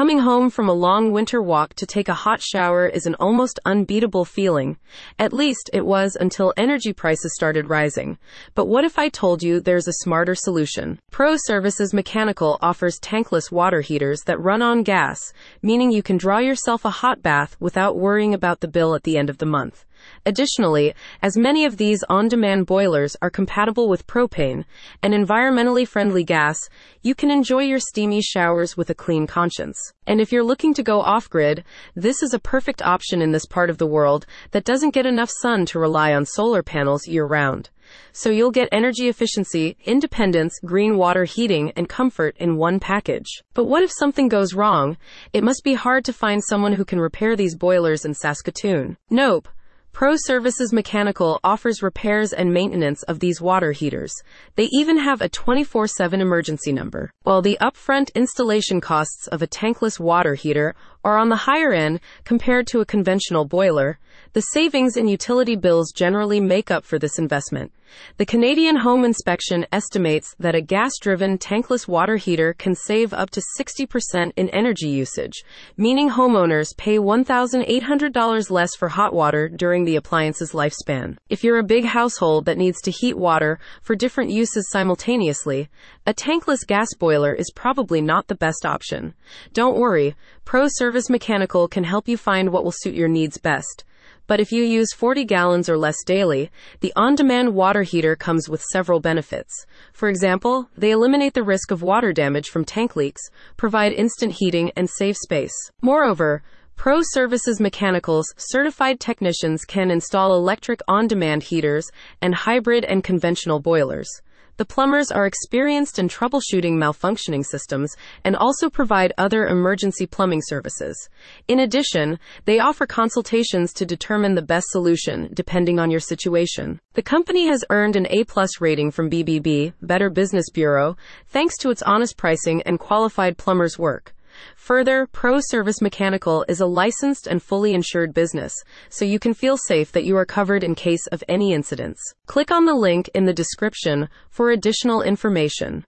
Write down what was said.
Coming home from a long winter walk to take a hot shower is an almost unbeatable feeling. At least it was until energy prices started rising. But what if I told you there's a smarter solution? Pro Services Mechanical offers tankless water heaters that run on gas, meaning you can draw yourself a hot bath without worrying about the bill at the end of the month. Additionally, as many of these on-demand boilers are compatible with propane, an environmentally friendly gas, you can enjoy your steamy showers with a clean conscience. And if you're looking to go off-grid, this is a perfect option in this part of the world that doesn't get enough sun to rely on solar panels year-round. So you'll get energy efficiency, independence, green water heating, and comfort in one package. But what if something goes wrong? It must be hard to find someone who can repair these boilers in Saskatoon. Nope. Pro Services Mechanical offers repairs and maintenance of these water heaters. They even have a 24 7 emergency number. While the upfront installation costs of a tankless water heater are on the higher end compared to a conventional boiler, the savings in utility bills generally make up for this investment. The Canadian Home Inspection estimates that a gas driven tankless water heater can save up to 60% in energy usage, meaning homeowners pay $1,800 less for hot water during the appliance's lifespan. If you're a big household that needs to heat water for different uses simultaneously, a tankless gas boiler is probably not the best option. Don't worry, Pro Service Mechanical can help you find what will suit your needs best. But if you use 40 gallons or less daily, the on demand water heater comes with several benefits. For example, they eliminate the risk of water damage from tank leaks, provide instant heating, and save space. Moreover, Pro Services Mechanicals certified technicians can install electric on demand heaters and hybrid and conventional boilers. The plumbers are experienced in troubleshooting malfunctioning systems and also provide other emergency plumbing services. In addition, they offer consultations to determine the best solution depending on your situation. The company has earned an A-plus rating from BBB, Better Business Bureau, thanks to its honest pricing and qualified plumbers' work. Further, Pro Service Mechanical is a licensed and fully insured business, so you can feel safe that you are covered in case of any incidents. Click on the link in the description for additional information.